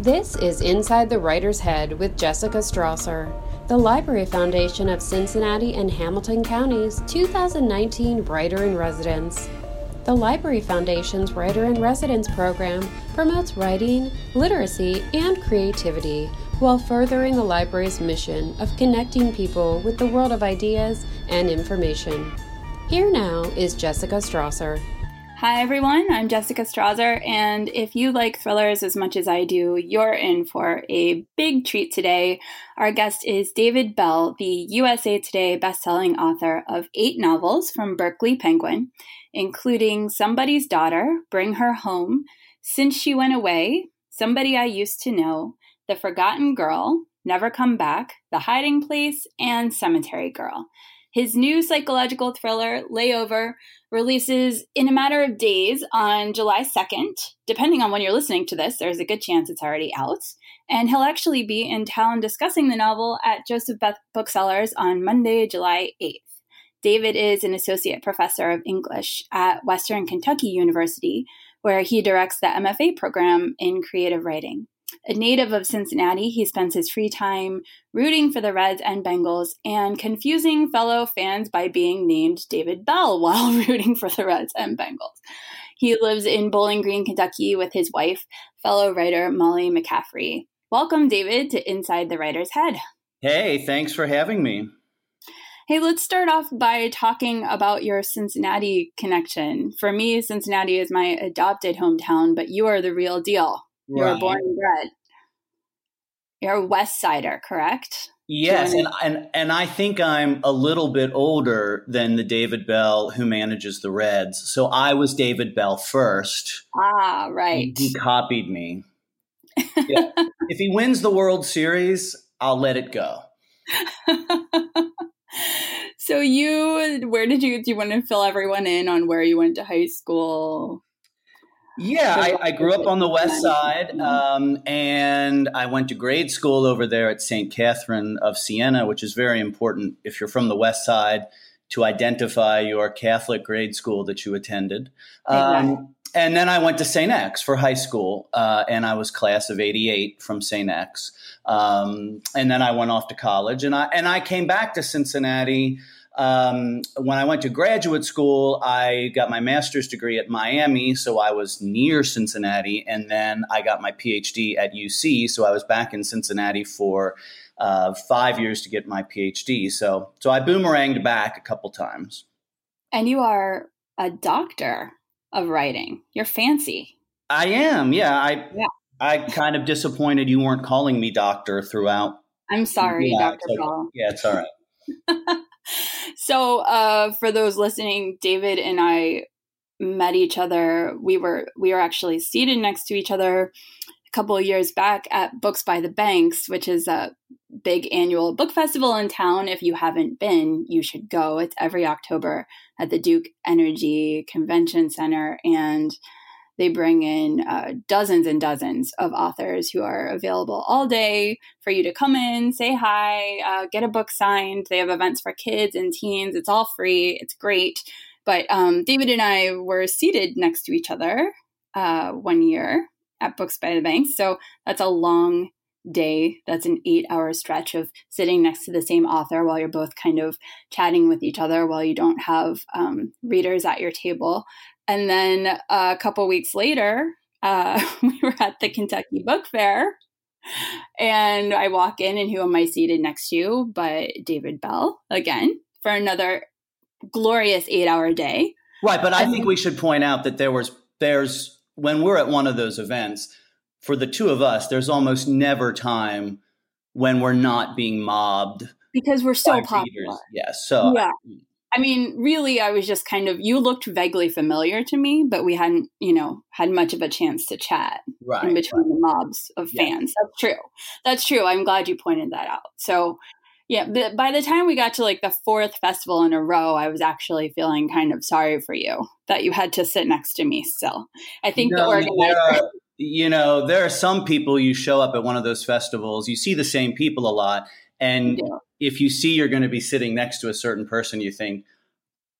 This is Inside the Writer's Head with Jessica Strawser, the Library Foundation of Cincinnati and Hamilton Counties 2019 Writer in Residence. The Library Foundation's Writer in Residence program promotes writing, literacy, and creativity while furthering the library's mission of connecting people with the world of ideas and information. Here now is Jessica Strawser. Hi, everyone. I'm Jessica Strawser, and if you like thrillers as much as I do, you're in for a big treat today. Our guest is David Bell, the USA Today bestselling author of eight novels from Berkley Penguin, including Somebody's Daughter, Bring Her Home, Since She Went Away, Somebody I Used to Know, The Forgotten Girl, Never Come Back, The Hiding Place, and Cemetery Girl. His new psychological thriller, Layover, releases in a matter of days on July 2nd. Depending on when you're listening to this, there's a good chance it's already out. And he'll actually be in town discussing the novel at Joseph Beth Booksellers on Monday, July 8th. David is an associate professor of English at Western Kentucky University, where he directs the MFA program in creative writing. A native of Cincinnati, he spends his free time rooting for the Reds and Bengals and confusing fellow fans by being named David Bell while rooting for the Reds and Bengals. He lives in Bowling Green, Kentucky with his wife, fellow writer Molly McCaffrey. Welcome, David, to Inside the Writer's Head. Hey, thanks for having me. Hey, let's start off by talking about your Cincinnati connection. For me, Cincinnati is my adopted hometown, but you are the real deal. You right. were born and bred. You're a West Sider, correct? Yes, and, and and I think I'm a little bit older than the David Bell who manages the Reds. So I was David Bell first. Ah, right. He, he copied me. yeah. if he wins the World Series, I'll let it go. so you, where did you? Do you want to fill everyone in on where you went to high school? Yeah, I, I, grew up on the west side, um, and I went to grade school over there at St. Catherine of Siena, which is very important if you're from the west side to identify your Catholic grade school that you attended. Um, and then I went to St. X for high school, uh, and I was class of '88 from St. X. Um, and then I went off to college, and I and I came back to Cincinnati um, when I went to graduate school, I got my master's degree at Miami, so I was near Cincinnati, and then I got my PhD at UC, so I was back in Cincinnati for uh, five years to get my PhD. So, so I boomeranged back a couple times. And you are a doctor of writing. You're fancy. I am. Yeah. I. Yeah. I kind of disappointed you weren't calling me doctor throughout. I'm sorry, yeah, Dr. Paul. Yeah, it's all right. so uh, for those listening, David and I met each other. We were we were actually seated next to each other a couple of years back at Books by the Banks, which is a big annual book festival in town. If you haven't been, you should go. It's every October at the Duke Energy Convention Center and they bring in uh, dozens and dozens of authors who are available all day for you to come in, say hi, uh, get a book signed. They have events for kids and teens. It's all free. It's great. But um, David and I were seated next to each other uh, one year at Books by the Bank. So that's a long day. That's an eight hour stretch of sitting next to the same author while you're both kind of chatting with each other while you don't have um, readers at your table. And then a couple weeks later, uh, we were at the Kentucky Book Fair. And I walk in, and who am I seated next to but David Bell again for another glorious eight hour day. Right. But I think we should point out that there was, there's, when we're at one of those events, for the two of us, there's almost never time when we're not being mobbed because we're so popular. Readers. Yes. So yeah. I mean, really, I was just kind of, you looked vaguely familiar to me, but we hadn't, you know, had much of a chance to chat right, in between right. the mobs of fans. That's true. That's true. I'm glad you pointed that out. So, yeah, but by the time we got to like the fourth festival in a row, I was actually feeling kind of sorry for you that you had to sit next to me still. I think no, the organizer. Are, you know, there are some people you show up at one of those festivals, you see the same people a lot, and yeah. if you see you're going to be sitting next to a certain person, you think,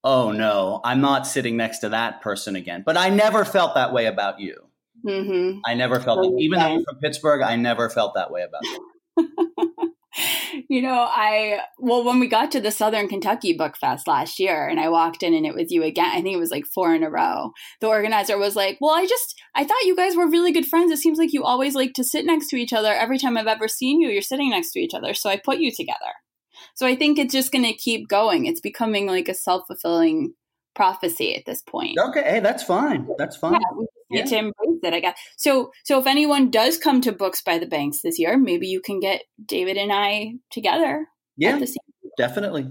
oh no, I'm not sitting next to that person again. But I never felt that way about you. Mm-hmm. I never felt that. Even though I'm from Pittsburgh, I never felt that way about it. you know, I, well, when we got to the Southern Kentucky Book Fest last year and I walked in and it was you again, I think it was like four in a row. The organizer was like, Well, I just, I thought you guys were really good friends. It seems like you always like to sit next to each other. Every time I've ever seen you, you're sitting next to each other. So I put you together. So I think it's just going to keep going. It's becoming like a self fulfilling prophecy at this point. Okay, hey, that's fine. That's fine. Yeah, yeah. to embrace it. I guess. So, so if anyone does come to Books by the Banks this year, maybe you can get David and I together. Yeah, definitely.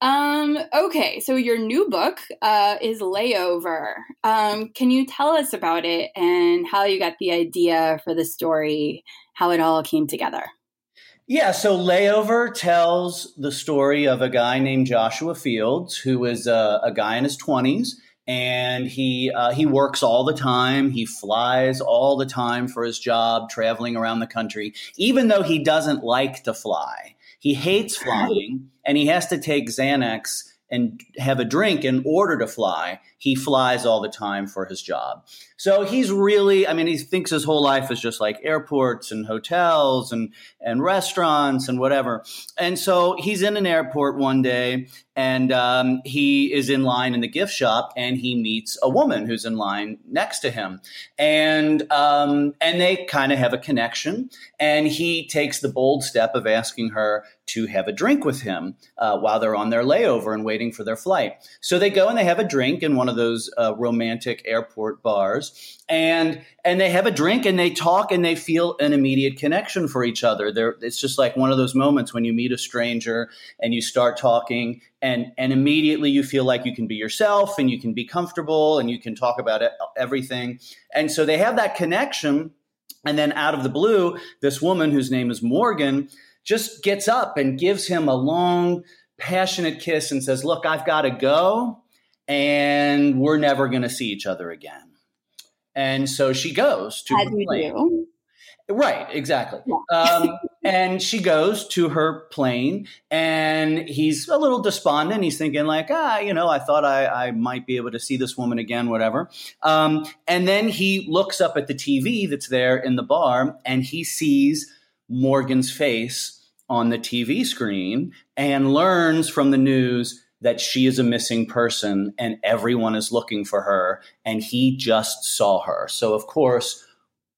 Um. Okay. So your new book uh, is Layover. Um. Can you tell us about it and how you got the idea for the story? How it all came together? Yeah, so Layover tells the story of a guy named Joshua Fields, who is a, a guy in his 20s, and he uh, he works all the time. He flies all the time for his job, traveling around the country, even though he doesn't like to fly. He hates flying, and he has to take Xanax and have a drink in order to fly. He flies all the time for his job. So he's really, I mean, he thinks his whole life is just like airports and hotels and, and restaurants and whatever. And so he's in an airport one day and um, he is in line in the gift shop and he meets a woman who's in line next to him. And, um, and they kind of have a connection. And he takes the bold step of asking her to have a drink with him uh, while they're on their layover and waiting for their flight. So they go and they have a drink in one of those uh, romantic airport bars and and they have a drink and they talk and they feel an immediate connection for each other. It's just like one of those moments when you meet a stranger and you start talking and and immediately you feel like you can be yourself and you can be comfortable and you can talk about it, everything. And so they have that connection. And then out of the blue this woman whose name is morgan just gets up and gives him a long passionate kiss and says look i've got to go and we're never going to see each other again and so she goes to As her plane. Right, exactly. Yeah. um, and she goes to her plane, and he's a little despondent. He's thinking, like, ah, you know, I thought I, I might be able to see this woman again, whatever. Um, and then he looks up at the TV that's there in the bar, and he sees Morgan's face on the TV screen and learns from the news that she is a missing person and everyone is looking for her and he just saw her. So of course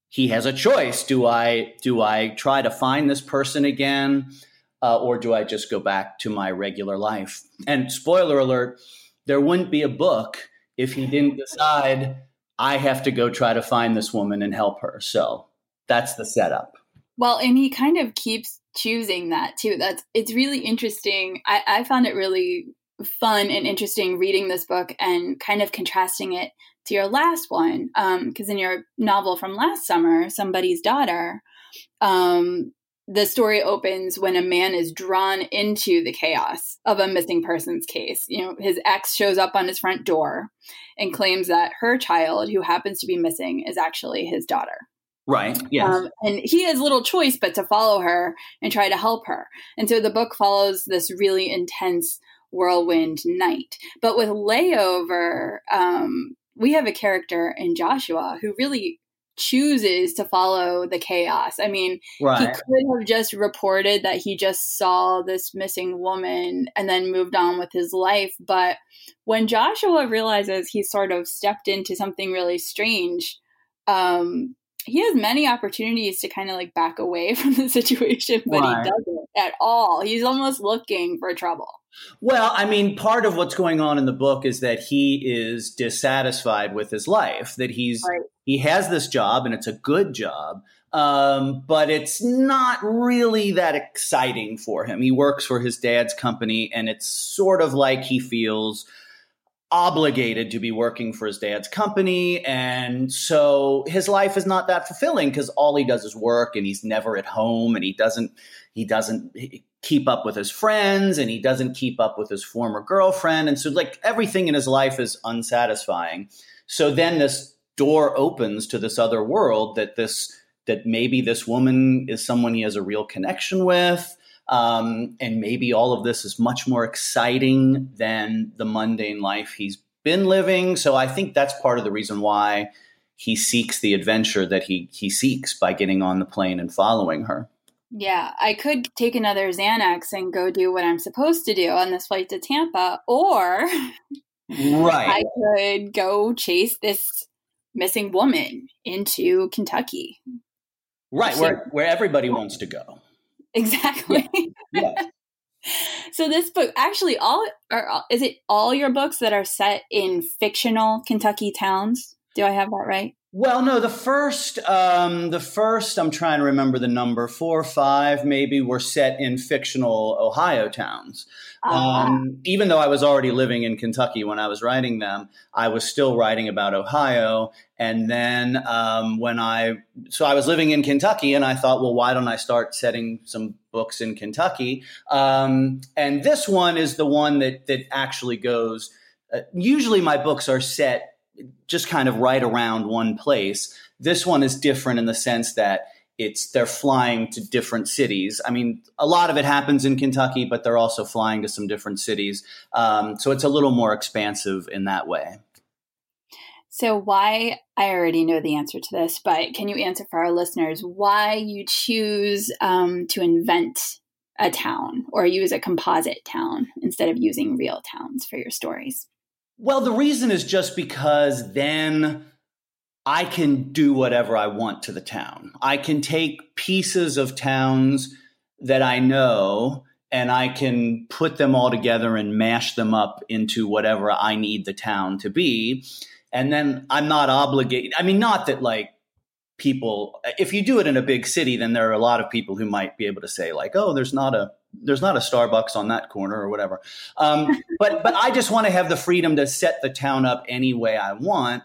he has a choice. Do i do i try to find this person again uh, or do i just go back to my regular life? And spoiler alert there wouldn't be a book if he didn't decide i have to go try to find this woman and help her. So that's the setup. Well and he kind of keeps choosing that too. That's it's really interesting. I, I found it really fun and interesting reading this book and kind of contrasting it to your last one. Because um, in your novel from last summer, Somebody's Daughter, um, the story opens when a man is drawn into the chaos of a missing persons case. You know, his ex shows up on his front door and claims that her child, who happens to be missing, is actually his daughter. Right. Yes. Um, and he has little choice but to follow her and try to help her. And so the book follows this really intense whirlwind night. But with layover, um, we have a character in Joshua who really chooses to follow the chaos. I mean, right. he could have just reported that he just saw this missing woman and then moved on with his life. But when Joshua realizes he's sort of stepped into something really strange, um, he has many opportunities to kind of like back away from the situation, but right. he doesn't at all. He's almost looking for trouble. Well, I mean, part of what's going on in the book is that he is dissatisfied with his life. That he's right. he has this job and it's a good job, um, but it's not really that exciting for him. He works for his dad's company, and it's sort of like he feels obligated to be working for his dad's company. And so his life is not that fulfilling because all he does is work and he's never at home and he doesn't, he doesn't keep up with his friends and he doesn't keep up with his former girlfriend. And so like everything in his life is unsatisfying. So then this door opens to this other world that this, that maybe this woman is someone he has a real connection with um, and maybe all of this is much more exciting than the mundane life he's been living. So I think that's part of the reason why he seeks the adventure that he he seeks by getting on the plane and following her. Yeah, I could take another Xanax and go do what I'm supposed to do on this flight to Tampa, or right. I could go chase this missing woman into Kentucky. Right, where where everybody wants to go. Exactly. Yeah. yeah. so this book actually all are is it all your books that are set in fictional Kentucky towns? Do I have that right? Well, no. The first, um, the first, I'm trying to remember the number four or five, maybe, were set in fictional Ohio towns. Uh-huh. Um, even though I was already living in Kentucky when I was writing them, I was still writing about Ohio. And then um, when I, so I was living in Kentucky, and I thought, well, why don't I start setting some books in Kentucky? Um, and this one is the one that that actually goes. Uh, usually, my books are set just kind of right around one place. This one is different in the sense that it's they're flying to different cities. I mean, a lot of it happens in Kentucky, but they're also flying to some different cities. Um, so it's a little more expansive in that way. So, why? I already know the answer to this, but can you answer for our listeners why you choose um, to invent a town or use a composite town instead of using real towns for your stories? Well, the reason is just because then I can do whatever I want to the town. I can take pieces of towns that I know and I can put them all together and mash them up into whatever I need the town to be. And then I'm not obligated. I mean, not that like people, if you do it in a big city, then there are a lot of people who might be able to say, like, oh, there's not a there's not a Starbucks on that corner or whatever. Um, but but I just want to have the freedom to set the town up any way I want,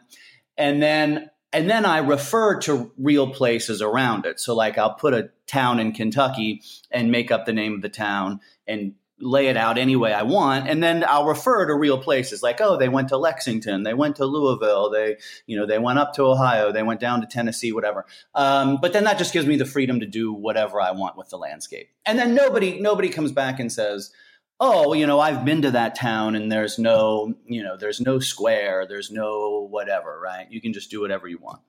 and then and then I refer to real places around it. So like I'll put a town in Kentucky and make up the name of the town and lay it out any way I want. And then I'll refer to real places like, oh, they went to Lexington, they went to Louisville, they, you know, they went up to Ohio, they went down to Tennessee, whatever. Um, but then that just gives me the freedom to do whatever I want with the landscape. And then nobody, nobody comes back and says, oh, you know, I've been to that town and there's no, you know, there's no square, there's no whatever, right? You can just do whatever you want.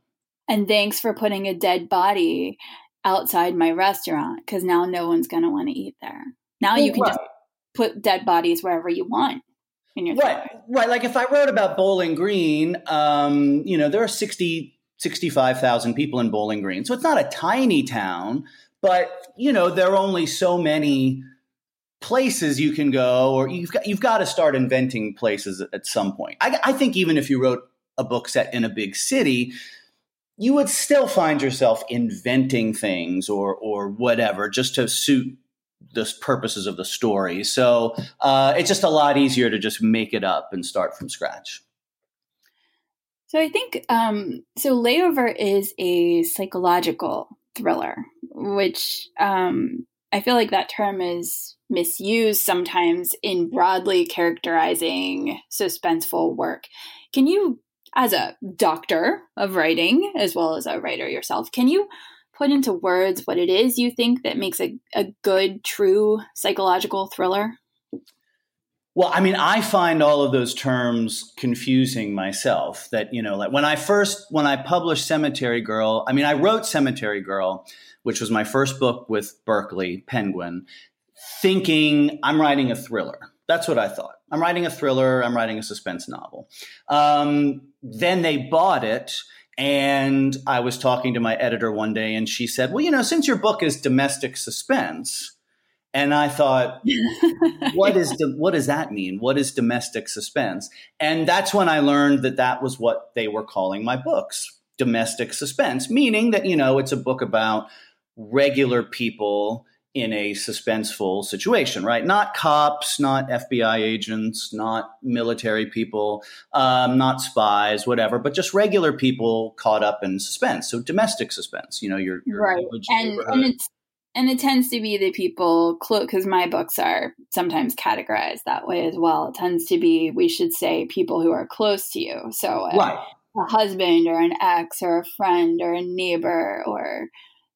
And thanks for putting a dead body outside my restaurant because now no one's going to want to eat there. Now you can right. just put dead bodies wherever you want in your right story. right like if i wrote about bowling green um, you know there are 60 65,000 people in Bowling Green. So it's not a tiny town, but you know, there are only so many places you can go or you've got you've got to start inventing places at some point. I, I think even if you wrote a book set in a big city, you would still find yourself inventing things or or whatever just to suit the purposes of the story. So uh, it's just a lot easier to just make it up and start from scratch. So I think um, so. Layover is a psychological thriller, which um, I feel like that term is misused sometimes in broadly characterizing suspenseful work. Can you, as a doctor of writing as well as a writer yourself, can you put into words what it is you think that makes a, a good, true psychological thriller? Well, I mean, I find all of those terms confusing myself. That, you know, like when I first, when I published Cemetery Girl, I mean, I wrote Cemetery Girl, which was my first book with Berkley, Penguin, thinking I'm writing a thriller. That's what I thought. I'm writing a thriller, I'm writing a suspense novel. Um, then they bought it and I was talking to my editor one day, and she said, Well, you know, since your book is domestic suspense, and I thought, what is what does that mean? What is domestic suspense? And that's when I learned that that was what they were calling my books, domestic suspense, meaning that you know it's a book about regular people in a suspenseful situation, right? Not cops, not FBI agents, not military people, um, not spies, whatever, but just regular people caught up in suspense. So domestic suspense, you know, your, your right, and and it's and it tends to be the people close because my books are sometimes categorized that way as well. It tends to be we should say people who are close to you, so a, right. a husband or an ex or a friend or a neighbor or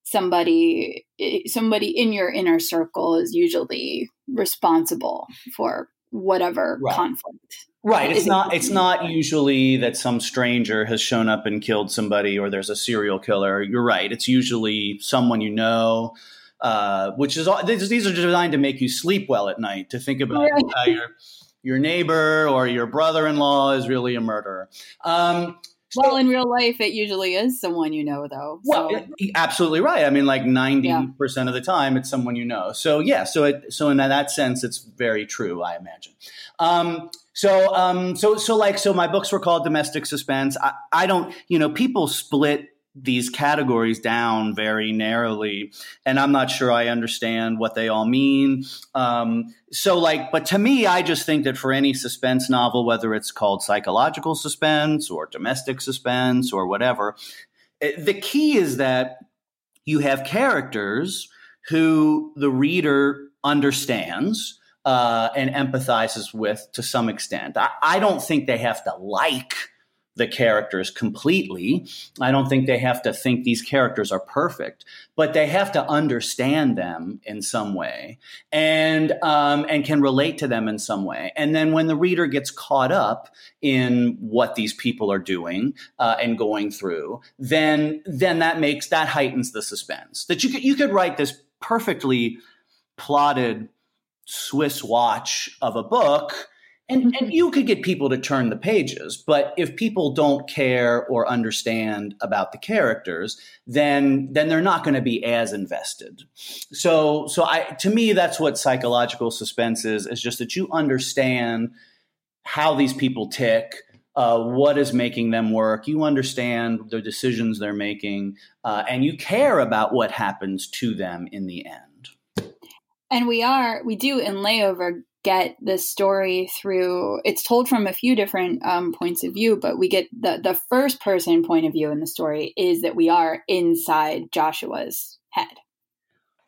somebody somebody in your inner circle is usually responsible for whatever right. conflict Right. It's not. It's not usually that some stranger has shown up and killed somebody, or there's a serial killer. You're right. It's usually someone you know, uh, which is all these are designed to make you sleep well at night. To think about right. uh, your your neighbor or your brother-in-law is really a murderer. Um, well, in real life, it usually is someone you know, though. So. Well, absolutely right. I mean, like ninety yeah. percent of the time, it's someone you know. So yeah, so it so in that sense, it's very true. I imagine. Um, so um, so so like so, my books were called domestic suspense. I, I don't, you know, people split these categories down very narrowly and i'm not sure i understand what they all mean. Um, so like but to me i just think that for any suspense novel whether it's called psychological suspense or domestic suspense or whatever eh, the key is that you have characters who the reader understands uh, and empathizes with to some extent. I, I don't think they have to like the characters completely. I don't think they have to think these characters are perfect, but they have to understand them in some way and um, and can relate to them in some way. And then when the reader gets caught up in what these people are doing uh, and going through, then then that makes that heightens the suspense. That you could you could write this perfectly plotted Swiss watch of a book and, and mm-hmm. you could get people to turn the pages, but if people don't care or understand about the characters, then then they're not going to be as invested. So so I to me that's what psychological suspense is is just that you understand how these people tick, uh, what is making them work. You understand the decisions they're making, uh, and you care about what happens to them in the end. And we are, we do in layover get the story through it's told from a few different um, points of view but we get the the first person point of view in the story is that we are inside joshua's head.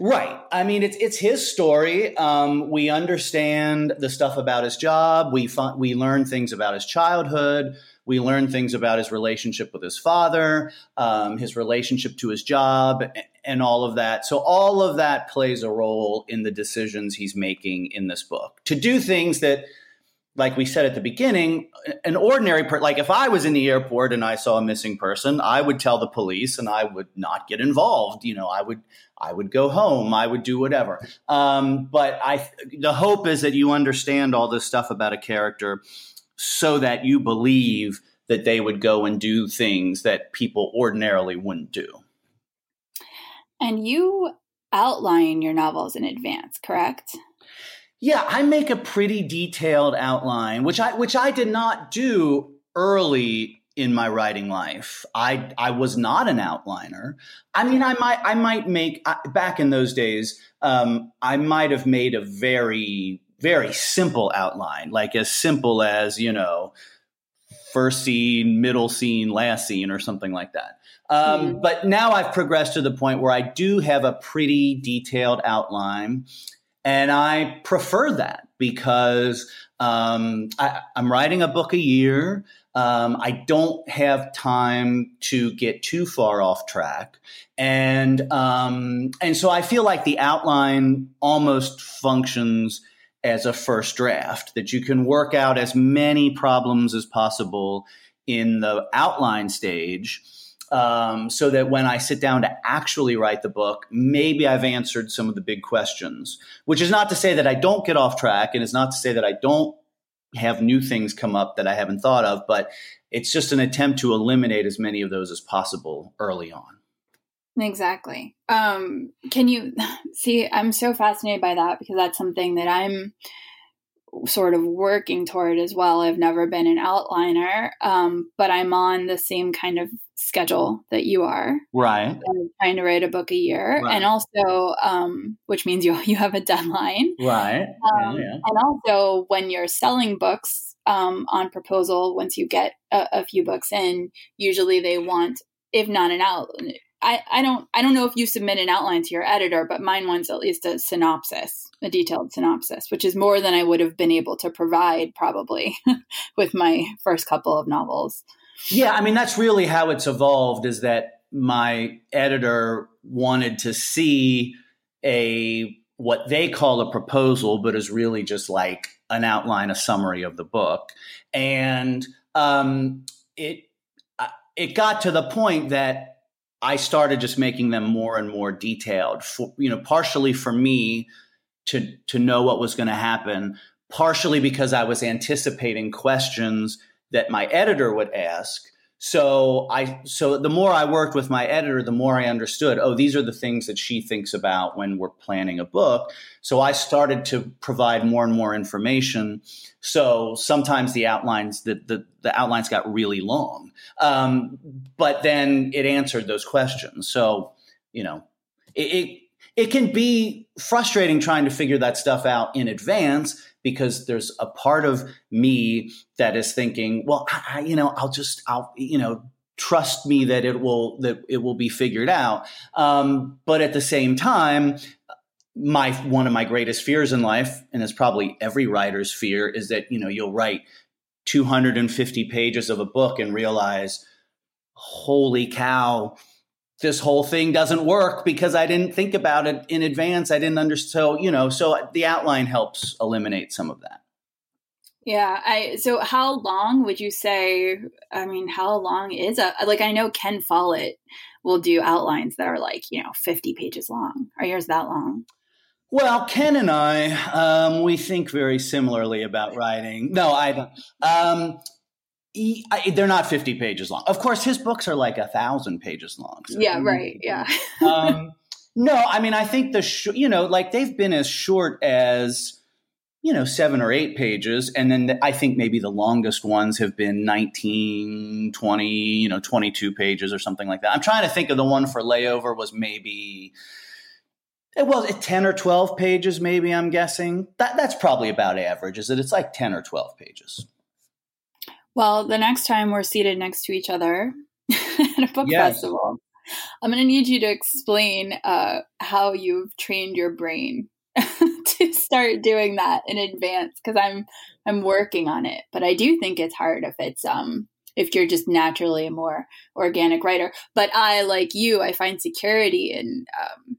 Right. I mean it's it's his story. Um, we understand the stuff about his job. We fu- we learn things about his childhood we learn things about his relationship with his father, um, his relationship to his job, and all of that. So, all of that plays a role in the decisions he's making in this book to do things that like we said at the beginning, an ordinary per like if I was in the airport and I saw a missing person, I would tell the police and I would not get involved. You know, I would I would go home, I would do whatever. Um, but I the hope is that you understand all this stuff about a character so that you believe that they would go and do things that people ordinarily wouldn't do. And you outline your novels in advance, correct? Yeah, I make a pretty detailed outline, which I which I did not do early in my writing life. I I was not an outliner. I mean, I might I might make back in those days. Um, I might have made a very very simple outline, like as simple as, you know, first scene, middle scene, last scene, or something like that. Um, mm. But now I've progressed to the point where I do have a pretty detailed outline. And I prefer that because um, I, am writing a book a year. Um, I don't have time to get too far off track, and um, and so I feel like the outline almost functions as a first draft, that you can work out as many problems as possible in the outline stage. Um, so that when I sit down to actually write the book, maybe I've answered some of the big questions, which is not to say that I don't get off track and it's not to say that I don't have new things come up that I haven't thought of, but it's just an attempt to eliminate as many of those as possible early on. Exactly. Um, can you see? I'm so fascinated by that because that's something that I'm sort of working toward as well. I've never been an outliner, um, but I'm on the same kind of schedule that you are. Right. I'm trying to write a book a year, right. and also, um, which means you you have a deadline. Right. Um, yeah, yeah. And also, when you're selling books um, on proposal, once you get a, a few books in, usually they want, if not an out I, don't I don't know if you submit an outline to your editor, but mine wants at least a synopsis, a detailed synopsis, which is more than I would have been able to provide probably with my first couple of novels. Yeah, I mean that's really how it's evolved is that my editor wanted to see a what they call a proposal, but is really just like an outline, a summary of the book, and um, it it got to the point that I started just making them more and more detailed. For, you know, partially for me to to know what was going to happen, partially because I was anticipating questions that my editor would ask. So I so the more I worked with my editor, the more I understood, oh, these are the things that she thinks about when we're planning a book. So I started to provide more and more information. So sometimes the outlines the the, the outlines got really long. Um, but then it answered those questions. So, you know, it, it it can be frustrating trying to figure that stuff out in advance because there's a part of me that is thinking, well, I, you know, I'll just, I'll, you know, trust me that it will that it will be figured out. Um, but at the same time, my one of my greatest fears in life, and it's probably every writer's fear, is that you know you'll write 250 pages of a book and realize, holy cow, this whole thing doesn't work because I didn't think about it in advance. I didn't understand. So, you know, so the outline helps eliminate some of that. Yeah. I, so how long would you say, I mean, how long is a, like, I know Ken Follett will do outlines that are like, you know, 50 pages long. Are yours that long? Well, Ken and I, um, we think very similarly about writing. No, I don't. Um, he, I, they're not 50 pages long. Of course, his books are like a thousand pages long. So. Yeah, right. Yeah. um, no, I mean, I think the, sh- you know, like they've been as short as, you know, seven or eight pages. And then the, I think maybe the longest ones have been 19, 20, you know, 22 pages or something like that. I'm trying to think of the one for layover was maybe, it was 10 or 12 pages, maybe I'm guessing. That, that's probably about average, is it? It's like 10 or 12 pages. Well, the next time we're seated next to each other at a book yes. festival, I'm going to need you to explain uh, how you've trained your brain to start doing that in advance because I'm I'm working on it. But I do think it's hard if it's um if you're just naturally a more organic writer. But I like you, I find security in um,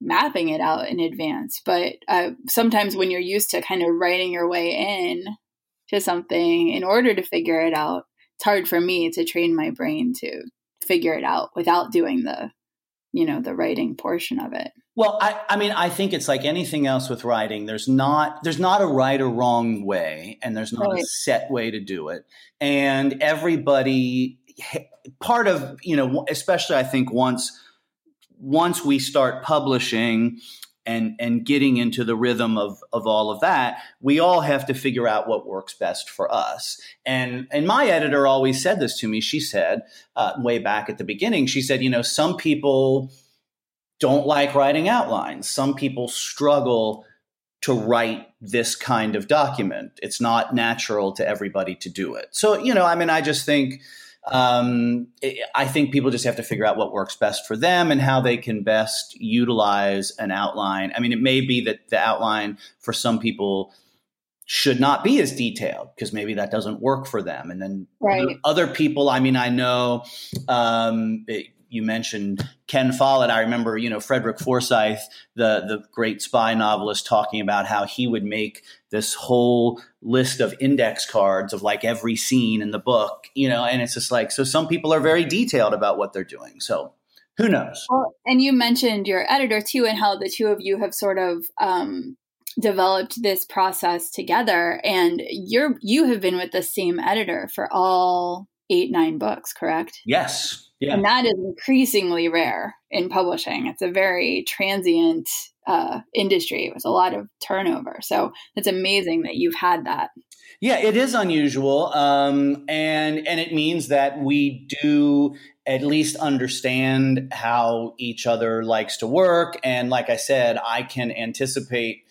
mapping it out in advance. But uh, sometimes when you're used to kind of writing your way in, to something in order to figure it out. It's hard for me to train my brain to figure it out without doing the, you know, the writing portion of it. Well, I, I mean, I think it's like anything else with writing. There's not there's not a right or wrong way, and there's not right. a set way to do it. And everybody, part of you know, especially I think once once we start publishing and and getting into the rhythm of of all of that we all have to figure out what works best for us. And and my editor always said this to me. She said uh, way back at the beginning she said you know some people don't like writing outlines. Some people struggle to write this kind of document. It's not natural to everybody to do it. So you know i mean i just think um, I think people just have to figure out what works best for them and how they can best utilize an outline. I mean, it may be that the outline for some people should not be as detailed because maybe that doesn't work for them. And then right. other people, I mean, I know um, it, you mentioned Ken Follett. I remember, you know, Frederick Forsyth, the the great spy novelist, talking about how he would make this whole list of index cards of like every scene in the book, you know, and it's just like so. Some people are very detailed about what they're doing. So who knows? Well, and you mentioned your editor too, and how the two of you have sort of um, developed this process together. And you're you have been with the same editor for all eight nine books, correct? Yes. Yeah. And that is increasingly rare in publishing. It's a very transient uh, industry with a lot of turnover. So it's amazing that you've had that. Yeah, it is unusual, um, and and it means that we do at least understand how each other likes to work. And like I said, I can anticipate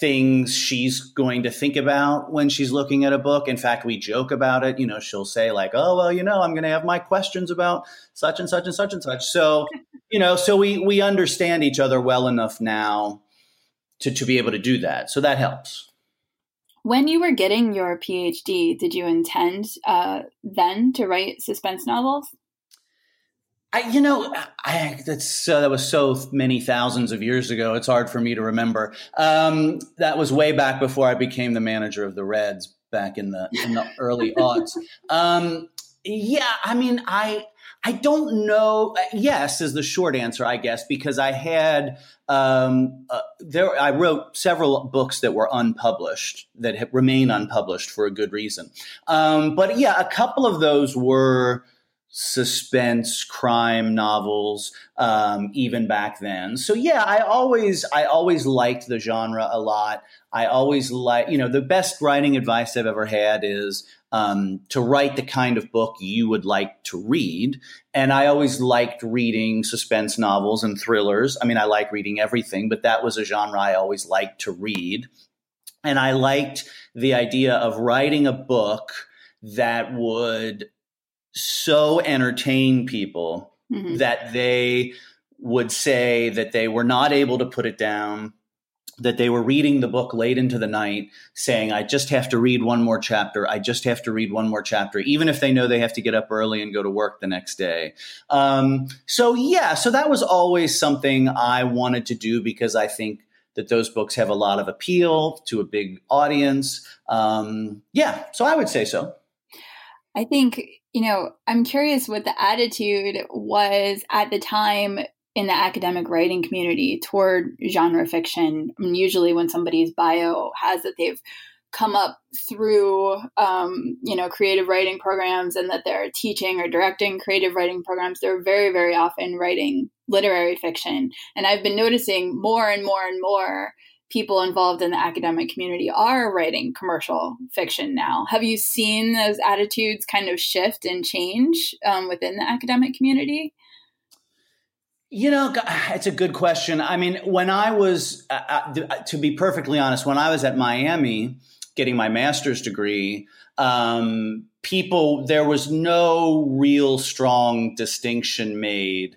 things she's going to think about when she's looking at a book. In fact, we joke about it. You know, she'll say, like, oh, well, you know, I'm going to have my questions about such and such and such and such. So, you know, so we, we understand each other well enough now to, to be able to do that. So that helps. When you were getting your PhD, did you intend uh, then to write suspense novels? I, you know, I, that's uh, that was so many thousands of years ago. It's hard for me to remember. Um, that was way back before I became the manager of the Reds back in the in the early aughts. Um, yeah, I mean, I I don't know. Uh, yes, is the short answer, I guess, because I had um, uh, there. I wrote several books that were unpublished that remain unpublished for a good reason. Um, but yeah, a couple of those were suspense crime novels um, even back then. So yeah i always i always liked the genre a lot. I always like you know the best writing advice i've ever had is um, to write the kind of book you would like to read. And i always liked reading suspense novels and thrillers. I mean i like reading everything but that was a genre i always liked to read. And i liked the idea of writing a book that would so entertain people mm-hmm. that they would say that they were not able to put it down that they were reading the book late into the night saying i just have to read one more chapter. I just have to read one more chapter even if they know they have to get up early and go to work the next day. Um, so yeah so that was always something i wanted to do because i think that those books have a lot of appeal to a big audience. Um, yeah so i would say so. I think you know, I'm curious what the attitude was at the time in the academic writing community toward genre fiction. I mean, usually when somebody's bio has that they've come up through, um, you know, creative writing programs and that they're teaching or directing creative writing programs, they're very, very often writing literary fiction. And I've been noticing more and more and more people involved in the academic community are writing commercial fiction now. Have you seen those attitudes kind of shift and change um, within the academic community? You know, it's a good question. I mean, when I was, uh, uh to be perfectly honest, when I was at Miami getting my master's degree, um, people, there was no real strong distinction made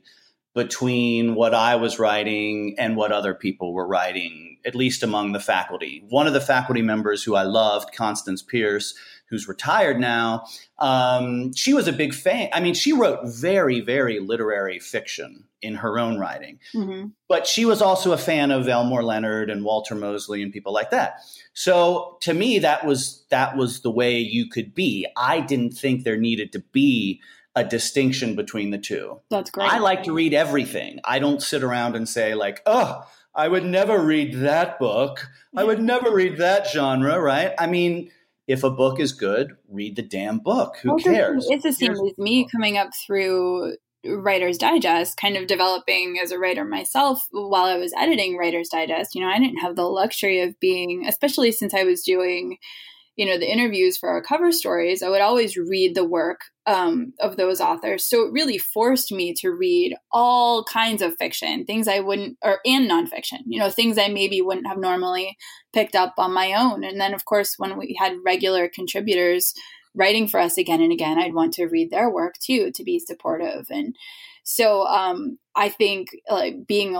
between what I was writing and what other people were writing, at least among the faculty. One of the faculty members who I loved, Constance Pierce, who's retired now, um, she was a big fan. I mean, she wrote very, very literary fiction in her own writing, mm-hmm. but she was also a fan of Elmore Leonard and Walter Mosley and people like that. So to me, that was that was the way you could be. I didn't think there needed to be a distinction between the two. That's great. I like to read everything. I don't sit around and say like, "Oh, I would never read that book. I would never read that genre." Right? I mean, if a book is good, read the damn book. Who well, cares? It's the same with me coming up through Writer's Digest, kind of developing as a writer myself while I was editing Writer's Digest. You know, I didn't have the luxury of being, especially since I was doing you know the interviews for our cover stories i would always read the work um, of those authors. So it really forced me to read all kinds of fiction things i wouldn't or and nonfiction you know things i maybe wouldn't have normally picked up on my own. And then of course when we had regular contributors writing for us again and again i'd want to read their work too to be supportive. And so um, i think like being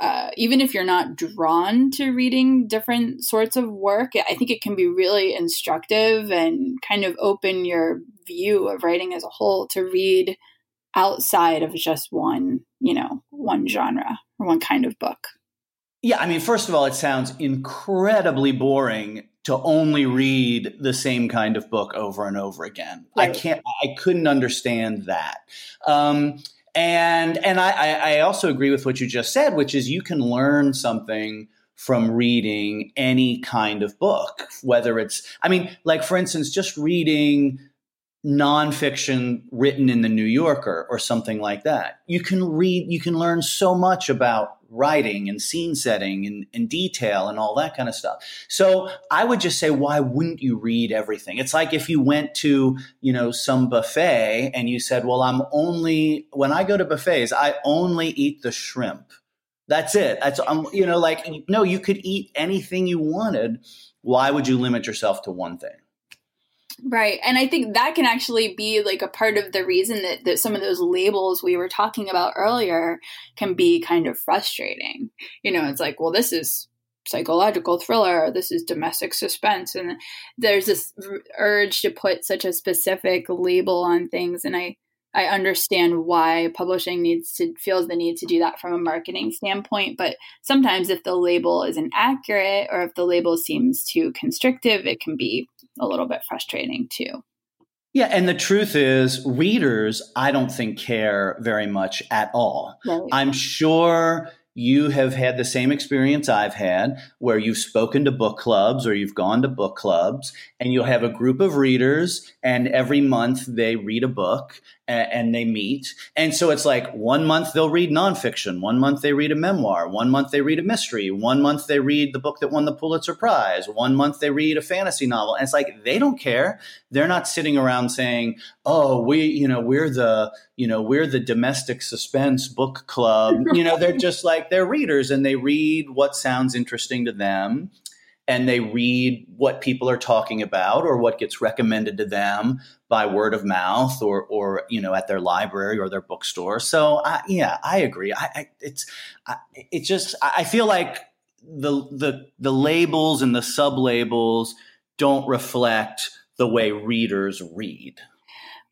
uh, even if you're not drawn to reading different sorts of work, I think it can be really instructive and kind of open your view of writing as a whole to read outside of just one, you know, one genre or one kind of book. Yeah, I mean, first of all, it sounds incredibly boring to only read the same kind of book over and over again. Right. I can't, I couldn't understand that. Um, and and I, I also agree with what you just said, which is you can learn something from reading any kind of book, whether it's, I mean, like for instance, just reading nonfiction written in the New Yorker or something like that. You can read, you can learn so much about writing and scene setting and, and, detail and all that kind of stuff. So I would just say, why wouldn't you read everything? It's like if you went to, you know, some buffet and you said, well, I'm only, when I go to buffets, I only eat the shrimp. That's it. That's, um, you know, like, no, you could eat anything you wanted. Why would you limit yourself to one thing? Right. And I think that can actually be like a part of the reason that, that some of those labels we were talking about earlier can be kind of frustrating. You know, it's like, well, this is psychological thriller, this is domestic suspense. And there's this urge to put such a specific label on things. And I, I understand why publishing needs to feels the need to do that from a marketing standpoint. But sometimes if the label isn't accurate or if the label seems too constrictive, it can be a little bit frustrating too. Yeah, and the truth is, readers, I don't think care very much at all. Right. I'm sure you have had the same experience I've had where you've spoken to book clubs or you've gone to book clubs and you'll have a group of readers and every month they read a book and, and they meet. And so it's like one month they'll read nonfiction, one month they read a memoir, one month they read a mystery, one month they read the book that won the Pulitzer Prize, one month they read a fantasy novel. And it's like they don't care. They're not sitting around saying, "Oh, we, you know, we're the, you know, we're the domestic suspense book club." you know, they're just like they're readers and they read what sounds interesting to them and they read what people are talking about or what gets recommended to them by word of mouth or or you know at their library or their bookstore. So I, yeah, I agree. I, I it's I, it just I feel like the the the labels and the sub labels don't reflect the way readers read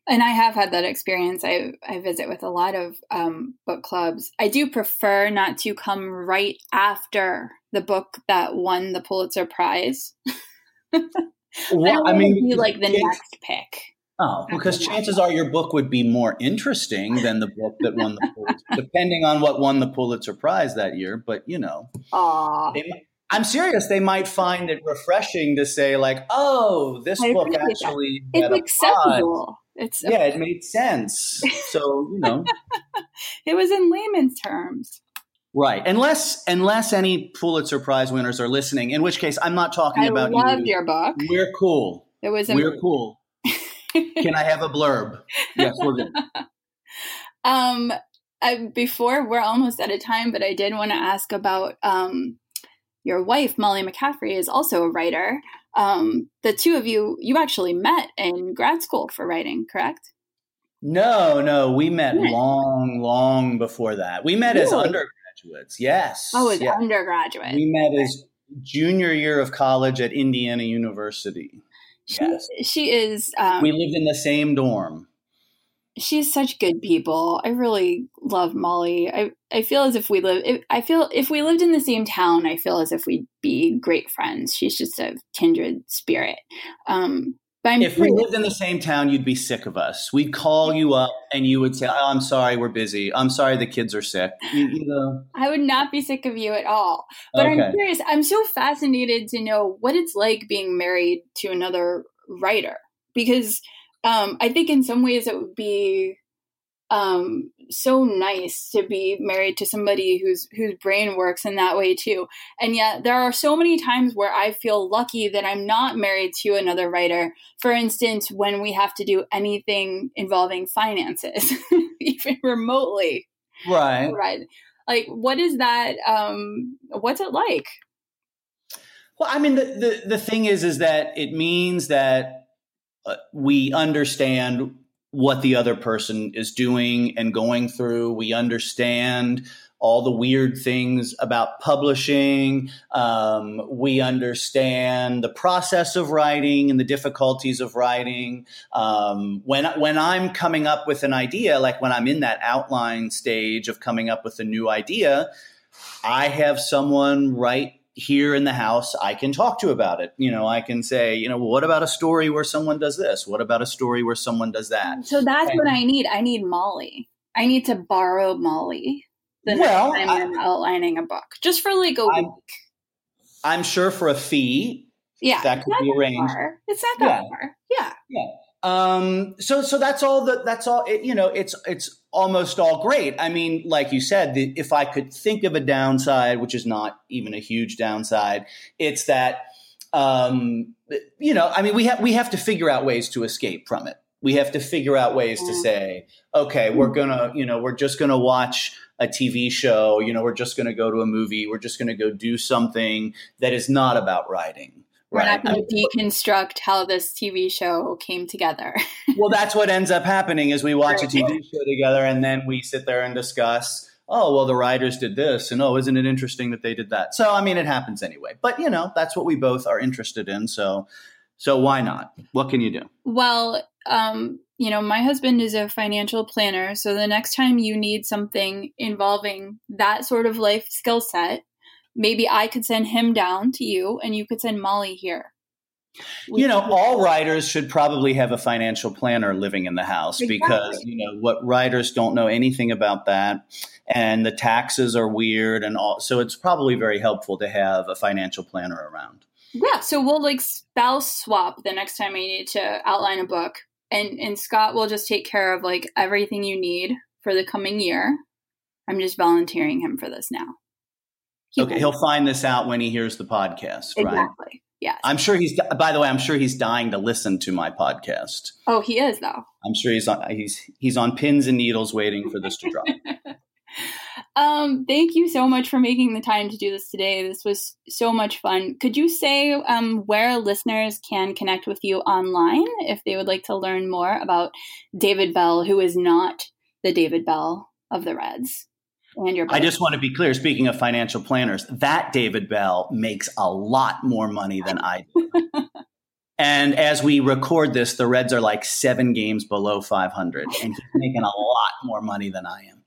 and I have had that experience. I I visit with a lot of um, book clubs. I do prefer not to come right after the book that won the Pulitzer Prize. well, I, I mean, be like the next pick. Oh, because chances are your book would be more interesting than the book that won the Pulitzer, depending on what won the Pulitzer Prize that year. But you know, I'm serious. They might find it refreshing to say, like, "Oh, this I book actually it's acceptable." It's yeah, it made sense. So you know, it was in layman's terms. Right, unless unless any Pulitzer Prize winners are listening, in which case I'm not talking I about loved you. your book. We're cool. It was. We're cool. Can I have a blurb? Yes, we're good. um, I, before we're almost out of time, but I did want to ask about um, your wife, Molly McCaffrey, is also a writer um, the two of you, you actually met in grad school for writing, correct? No, no, we met yeah. long, long before that. We met really? as undergraduates. Yes. Oh, as yes. undergraduate. We met as junior year of college at Indiana University. She, yes. she is. Um, we lived in the same dorm she's such good people. I really love Molly. I I feel as if we live. I feel if we lived in the same town, I feel as if we'd be great friends. She's just a kindred spirit. Um, but if we lived in the same town, you'd be sick of us. We'd call you up and you would say, oh, "I'm sorry, we're busy. I'm sorry, the kids are sick." You, you know. I would not be sick of you at all. But okay. I'm curious. I'm so fascinated to know what it's like being married to another writer because um, I think in some ways it would be um, so nice to be married to somebody whose whose brain works in that way too. And yet there are so many times where I feel lucky that I'm not married to another writer. For instance, when we have to do anything involving finances, even remotely. Right. Right. Like what is that um what's it like? Well, I mean the, the the thing is is that it means that uh, we understand what the other person is doing and going through. We understand all the weird things about publishing. Um, we understand the process of writing and the difficulties of writing. Um, when when I'm coming up with an idea, like when I'm in that outline stage of coming up with a new idea, I have someone write here in the house I can talk to about it. You know, I can say, you know, well, what about a story where someone does this? What about a story where someone does that? So that's and, what I need. I need Molly. I need to borrow Molly the well, next time I, am outlining a book, just for like a I'm, week. I'm sure for a fee. Yeah, that could be arranged. Far. It's not that yeah. far. Yeah. Yeah. Um, so so that's all that that's all it, you know it's it's almost all great. I mean, like you said, the, if I could think of a downside, which is not even a huge downside, it's that um, you know, I mean, we have we have to figure out ways to escape from it. We have to figure out ways to say, okay, we're gonna, you know, we're just gonna watch a TV show, you know, we're just gonna go to a movie, we're just gonna go do something that is not about writing. We're right. not going to deconstruct how this TV show came together. well, that's what ends up happening is we watch a TV show together and then we sit there and discuss, oh, well, the writers did this and oh, isn't it interesting that they did that? So, I mean, it happens anyway. But, you know, that's what we both are interested in. So, so why not? What can you do? Well, um, you know, my husband is a financial planner. So the next time you need something involving that sort of life skill set, maybe I could send him down to you and you could send Molly here. You know, all writers should probably have a financial planner living in the house exactly. because, you know, what writers don't know anything about that. And the taxes are weird and all. So it's probably very helpful to have a financial planner around. Yeah. So we'll like spouse swap the next time I need to outline a book. And, and Scott will just take care of like everything you need for the coming year. I'm just volunteering him for this now. He okay, he'll find this out when he hears the podcast, right? Exactly. Yeah. I'm sure he's. By the way, I'm sure he's dying to listen to my podcast. Oh, he is though. I'm sure he's on. He's he's on pins and needles waiting for this to drop. um, thank you so much for making the time to do this today. This was so much fun. Could you say um, where listeners can connect with you online if they would like to learn more about David Bell, who is not the David Bell of the Reds? And your. I just want to be clear. Speaking of financial planners, that David Bell makes a lot more money than I do. and as we record this, the Reds are like seven games below 500, and he's making a lot more money than I am.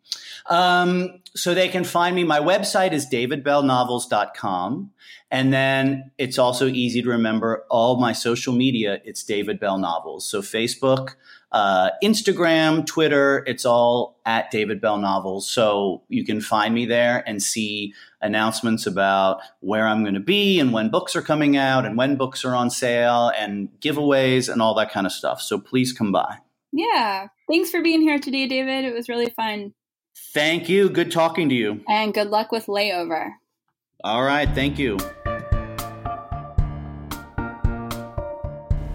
Um, so they can find me. My website is davidbellnovels.com. And then it's also easy to remember all my social media. It's David Bell Novels. So Facebook, uh, Instagram, Twitter, it's all at David Bell Novels. So you can find me there and see announcements about where I'm going to be and when books are coming out and when books are on sale and giveaways and all that kind of stuff. So please come by. Yeah. Thanks for being here today, David. It was really fun. Thank you. Good talking to you. And good luck with layover. All right. Thank you.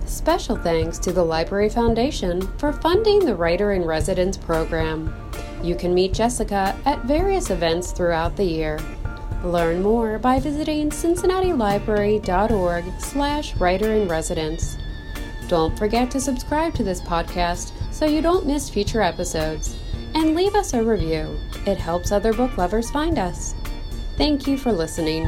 Special thanks to the Library Foundation for funding the Writer in Residence program. You can meet Jessica at various events throughout the year. Learn more by visiting cincinnatilibrary.org slash writer in residence. Don't forget to subscribe to this podcast so you don't miss future episodes. And leave us a review. It helps other book lovers find us. Thank you for listening.